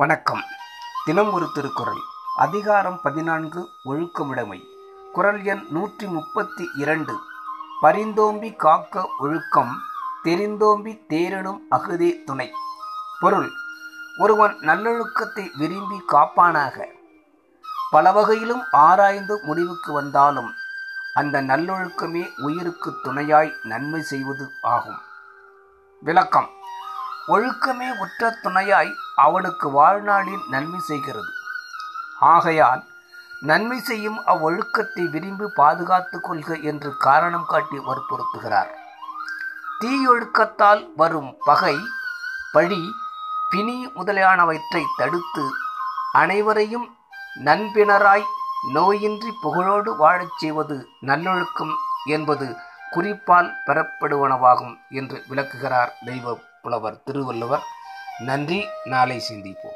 வணக்கம். தினம் ஒரு திருக்குறள். அதிகாரம் பதினான்கு ஒழுக்கமுடைமை. குறள் எண் நூற்றி முப்பத்தி இரண்டு. பரிந்தோம்பி காக்க ஒழுக்கம் தெரிந்தோம்பி தேரனும் அகுதே துணை. பொருள் ஒருவன் நல்லொழுக்கத்தை விரும்பி காப்பானாக. பல வகையிலும் ஆராய்ந்து முடிவுக்கு வந்தாலும் அந்த நல்லொழுக்கமே உயிருக்கு துணையாய் நன்மை செய்வது ஆகும். விளக்கம் ஒழுக்கமே உற்ற துணையாய் அவனுக்கு வாழ்நாளில் நன்மை செய்கிறது. ஆகையால் நன்மை செய்யும் அவ்வொழுக்கத்தை விரும்பி பாதுகாத்து கொள்க என்று காரணம் காட்டி வற்புறுத்துகிறார். தீயொழுக்கத்தால் வரும் பகை பழி பிணி முதலியானவற்றை தடுத்து அனைவரையும் நண்பினராய் நோயின்றி புகழோடு வாழச் செய்வது நல்லொழுக்கம் என்பது குறிப்பால் பெறப்படுவனவாகும் என்று விளக்குகிறார் தெய்வம். புலவர் திருவள்ளுவர். நன்றி. நாளை சிந்திப்போம்.